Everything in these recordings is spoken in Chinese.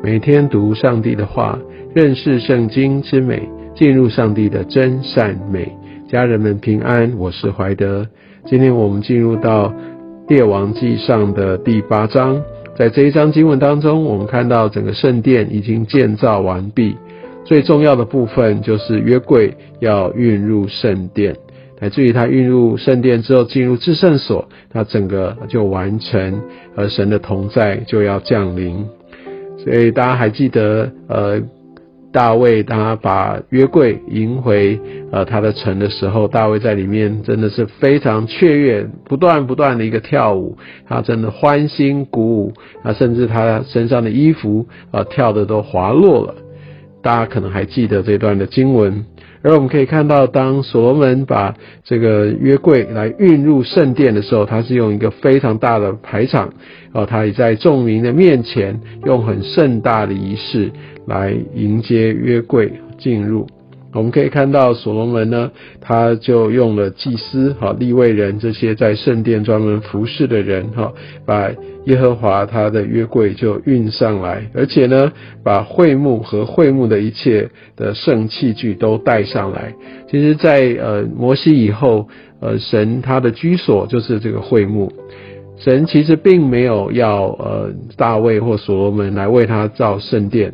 每天读上帝的话，认识圣经之美，进入上帝的真善美。家人们平安，我是怀德。今天我们进入到列王记上的第八章，在这一章经文当中，我们看到整个圣殿已经建造完毕，最重要的部分就是约柜要运入圣殿。乃至于他运入圣殿之后，进入至圣所，它整个就完成，而神的同在就要降临。所以大家还记得，呃，大卫他把约柜迎回呃他的城的时候，大卫在里面真的是非常雀跃，不断不断的一个跳舞，他真的欢欣鼓舞，他，甚至他身上的衣服啊跳的都滑落了。大家可能还记得这段的经文。而我们可以看到，当所罗门把这个约柜来运入圣殿的时候，他是用一个非常大的排场，哦，他也在众民的面前用很盛大的仪式来迎接约柜进入。我们可以看到所罗门呢，他就用了祭司、哈立位人这些在圣殿专门服侍的人，哈，把耶和华他的约柜就运上来，而且呢，把会幕和会幕的一切的圣器具都带上来。其实，在呃摩西以后，呃神他的居所就是这个会幕。神其实并没有要呃大卫或所罗门来为他造圣殿。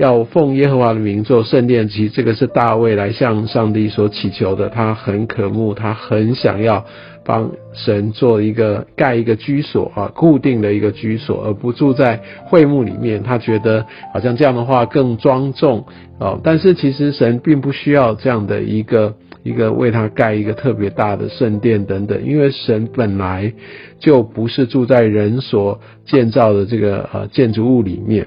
要奉耶和华的名做圣殿，其实这个是大卫来向上帝所祈求的。他很渴慕，他很想要帮神做一个盖一个居所啊，固定的一个居所，而不住在会幕里面。他觉得好像这样的话更庄重哦。但是其实神并不需要这样的一个一个为他盖一个特别大的圣殿等等，因为神本来就不是住在人所建造的这个呃建筑物里面。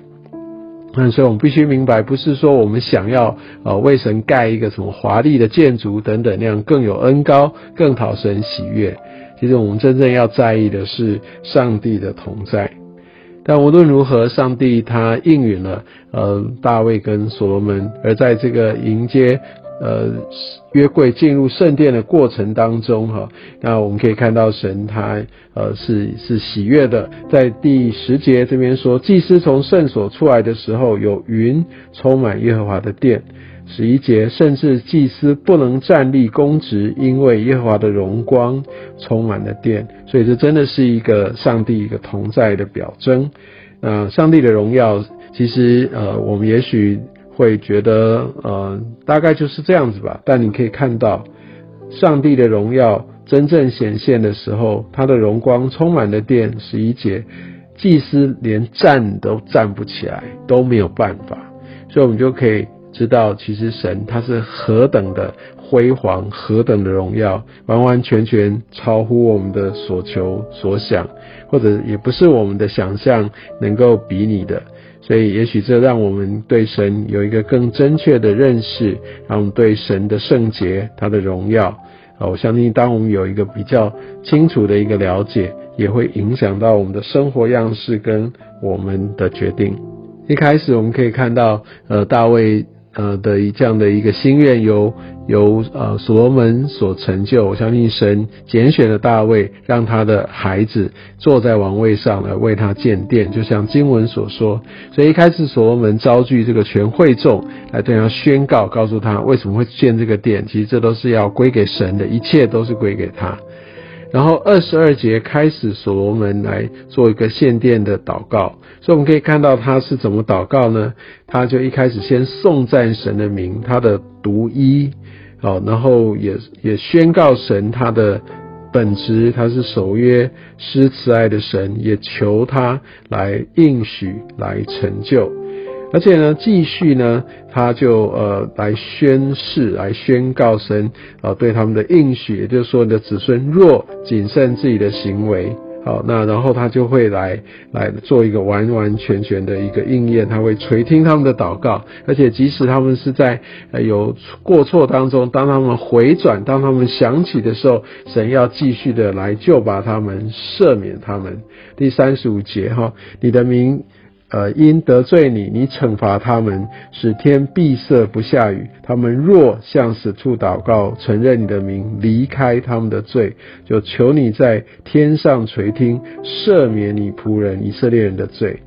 那，所以我们必须明白，不是说我们想要呃为神盖一个什么华丽的建筑等等那样更有恩高、更讨神喜悦。其实我们真正要在意的是上帝的同在。但无论如何，上帝他应允了呃大卫跟所罗门，而在这个迎接。呃，约柜进入圣殿的过程当中，哈，那我们可以看到神他呃是是喜悦的。在第十节这边说，祭司从圣所出来的时候，有云充满耶和华的殿。十一节，甚至祭司不能站立公职，因为耶和华的荣光充满了殿。所以这真的是一个上帝一个同在的表征。呃，上帝的荣耀，其实呃，我们也许。会觉得，呃，大概就是这样子吧。但你可以看到，上帝的荣耀真正显现的时候，他的荣光充满了殿。十一节，祭司连站都站不起来，都没有办法。所以，我们就可以知道，其实神他是何等的辉煌，何等的荣耀，完完全全超乎我们的所求所想，或者也不是我们的想象能够比拟的。所以，也许这让我们对神有一个更正确的认识，让我们对神的圣洁、他的荣耀，啊，我相信，当我们有一个比较清楚的一个了解，也会影响到我们的生活样式跟我们的决定。一开始，我们可以看到，呃，大卫。呃的一这样的一个心愿，由由呃所罗门所成就。我相信神拣选了大卫，让他的孩子坐在王位上来为他建殿，就像经文所说。所以一开始所罗门召聚这个全会众来对他宣告，告诉他为什么会建这个殿。其实这都是要归给神的，一切都是归给他。然后二十二节开始，所罗门来做一个献殿的祷告，所以我们可以看到他是怎么祷告呢？他就一开始先颂赞神的名，他的独一，哦，然后也也宣告神他的本质，他是守约施慈爱的神，也求他来应许来成就。而且呢，继续呢，他就呃来宣誓，来宣告神啊对他们的应许，也就是说，你的子孙若谨慎自己的行为，好，那然后他就会来来做一个完完全全的一个应验，他会垂听他们的祷告，而且即使他们是在有过错当中，当他们回转，当他们想起的时候，神要继续的来救拔他们，赦免他们。第三十五节哈，你的名。呃，因得罪你，你惩罚他们，使天闭塞不下雨。他们若向死处祷告，承认你的名，离开他们的罪，就求你在天上垂听，赦免你仆人以色列人的罪。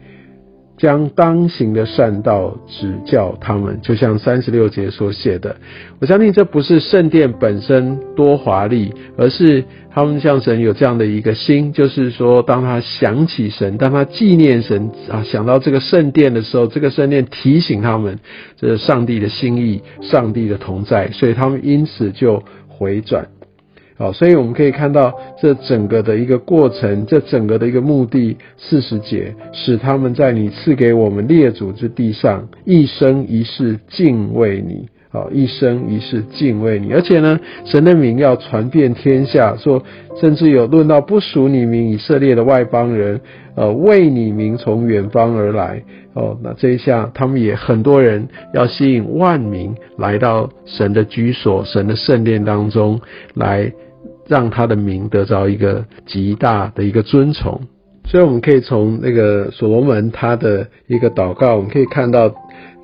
将当行的善道指教他们，就像三十六节所写的。我相信这不是圣殿本身多华丽，而是他们向神有这样的一个心，就是说，当他想起神，当他纪念神啊，想到这个圣殿的时候，这个圣殿提醒他们，这是上帝的心意，上帝的同在，所以他们因此就回转。好，所以我们可以看到这整个的一个过程，这整个的一个目的，四十节，使他们在你赐给我们列祖之地上，一生一世敬畏你。好，一生一世敬畏你。而且呢，神的名要传遍天下，说甚至有论到不属你名以色列的外邦人，呃，为你名从远方而来。哦，那这一下他们也很多人要吸引万民来到神的居所、神的圣殿当中来。让他的名得着一个极大的一个尊崇，所以我们可以从那个所罗门他的一个祷告，我们可以看到，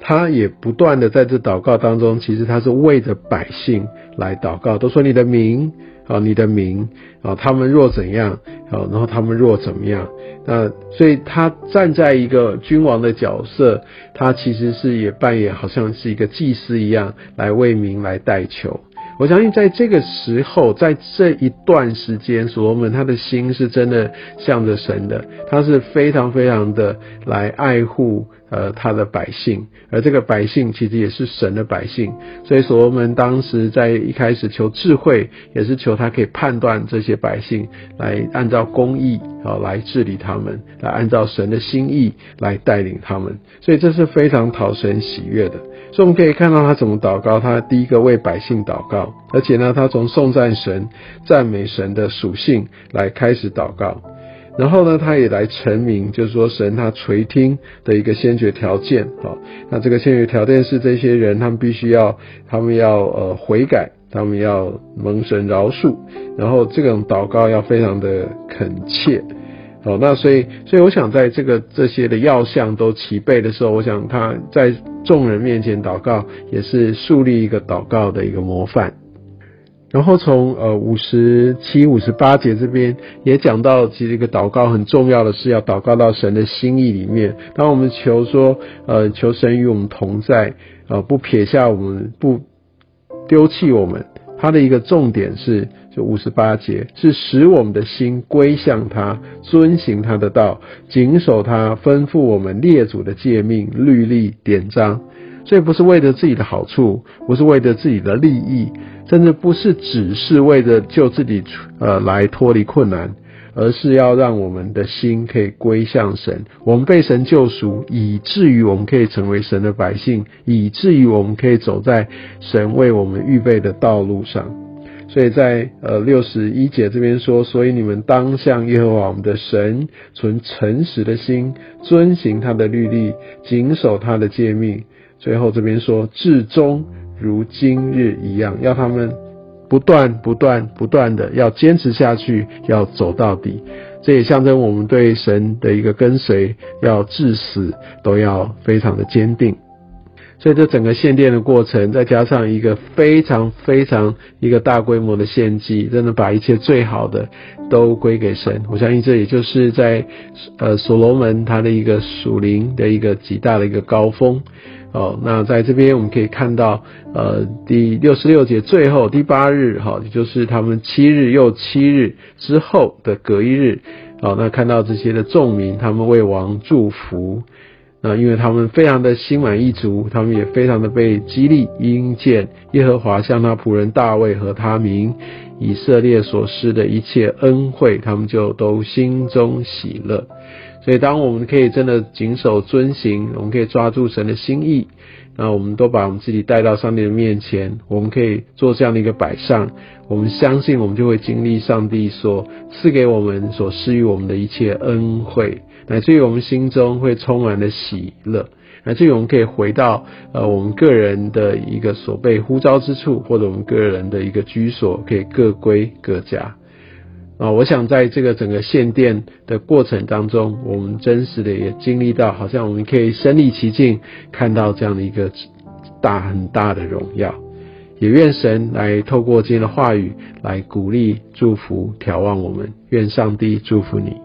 他也不断的在这祷告当中，其实他是为着百姓来祷告，都说你的名啊，你的名啊，他们若怎样啊，然后他们若怎么样，那所以他站在一个君王的角色，他其实是也扮演好像是一个祭司一样，来为民来代求。我相信在这个时候，在这一段时间，所罗门他的心是真的向着神的，他是非常非常的来爱护呃他的百姓，而这个百姓其实也是神的百姓，所以所罗门当时在一开始求智慧，也是求他可以判断这些百姓，来按照公义啊来治理他们，来按照神的心意来带领他们，所以这是非常讨神喜悦的。所以我们可以看到他怎么祷告，他第一个为百姓祷告，而且呢，他从颂赞神、赞美神的属性来开始祷告，然后呢，他也来成名，就是说神他垂听的一个先决条件，好，那这个先决条件是这些人他们必须要，他们要呃悔改，他们要蒙神饶恕，然后这种祷告要非常的恳切。哦，那所以，所以我想，在这个这些的要项都齐备的时候，我想他在众人面前祷告，也是树立一个祷告的一个模范。然后从呃五十七、五十八节这边也讲到，其实一个祷告很重要的是要祷告到神的心意里面。当我们求说，呃，求神与我们同在，呃，不撇下我们，不丢弃我们。它的一个重点是，就五十八节，是使我们的心归向他，遵行他的道，谨守他吩咐我们列祖的诫命、律例、典章。所以不是为了自己的好处，不是为了自己的利益，甚至不是只是为了救自己，呃，来脱离困难。而是要让我们的心可以归向神，我们被神救赎，以至于我们可以成为神的百姓，以至于我们可以走在神为我们预备的道路上。所以在呃六十一节这边说，所以你们当向耶和华我们的神存诚实的心，遵行他的律例，谨守他的诫命。最后这边说，至终如今日一样，要他们。不断、不断、不断的要坚持下去，要走到底，这也象征我们对神的一个跟随，要至死都要非常的坚定。所以这整个献殿的过程，再加上一个非常非常一个大规模的献祭，真的把一切最好的都归给神。我相信这也就是在呃所罗门他的一个属灵的一个极大的一个高峰。哦，那在这边我们可以看到，呃，第六十六节最后第八日，哈，也就是他们七日又七日之后的隔一日，哦，那看到这些的众民，他们为王祝福，那因为他们非常的心满意足，他们也非常的被激励，因见耶和华向他仆人大卫和他民以色列所施的一切恩惠，他们就都心中喜乐。所以，当我们可以真的谨守遵行，我们可以抓住神的心意，那我们都把我们自己带到上帝的面前，我们可以做这样的一个摆上。我们相信，我们就会经历上帝所赐给我们、所施予我们的一切恩惠，乃至于我们心中会充满了喜乐，乃至于我们可以回到呃我们个人的一个所被呼召之处，或者我们个人的一个居所，可以各归各家。啊，我想在这个整个献殿的过程当中，我们真实的也经历到，好像我们可以身临其境，看到这样的一个大很大的荣耀。也愿神来透过今天的话语来鼓励、祝福、眺望我们。愿上帝祝福你。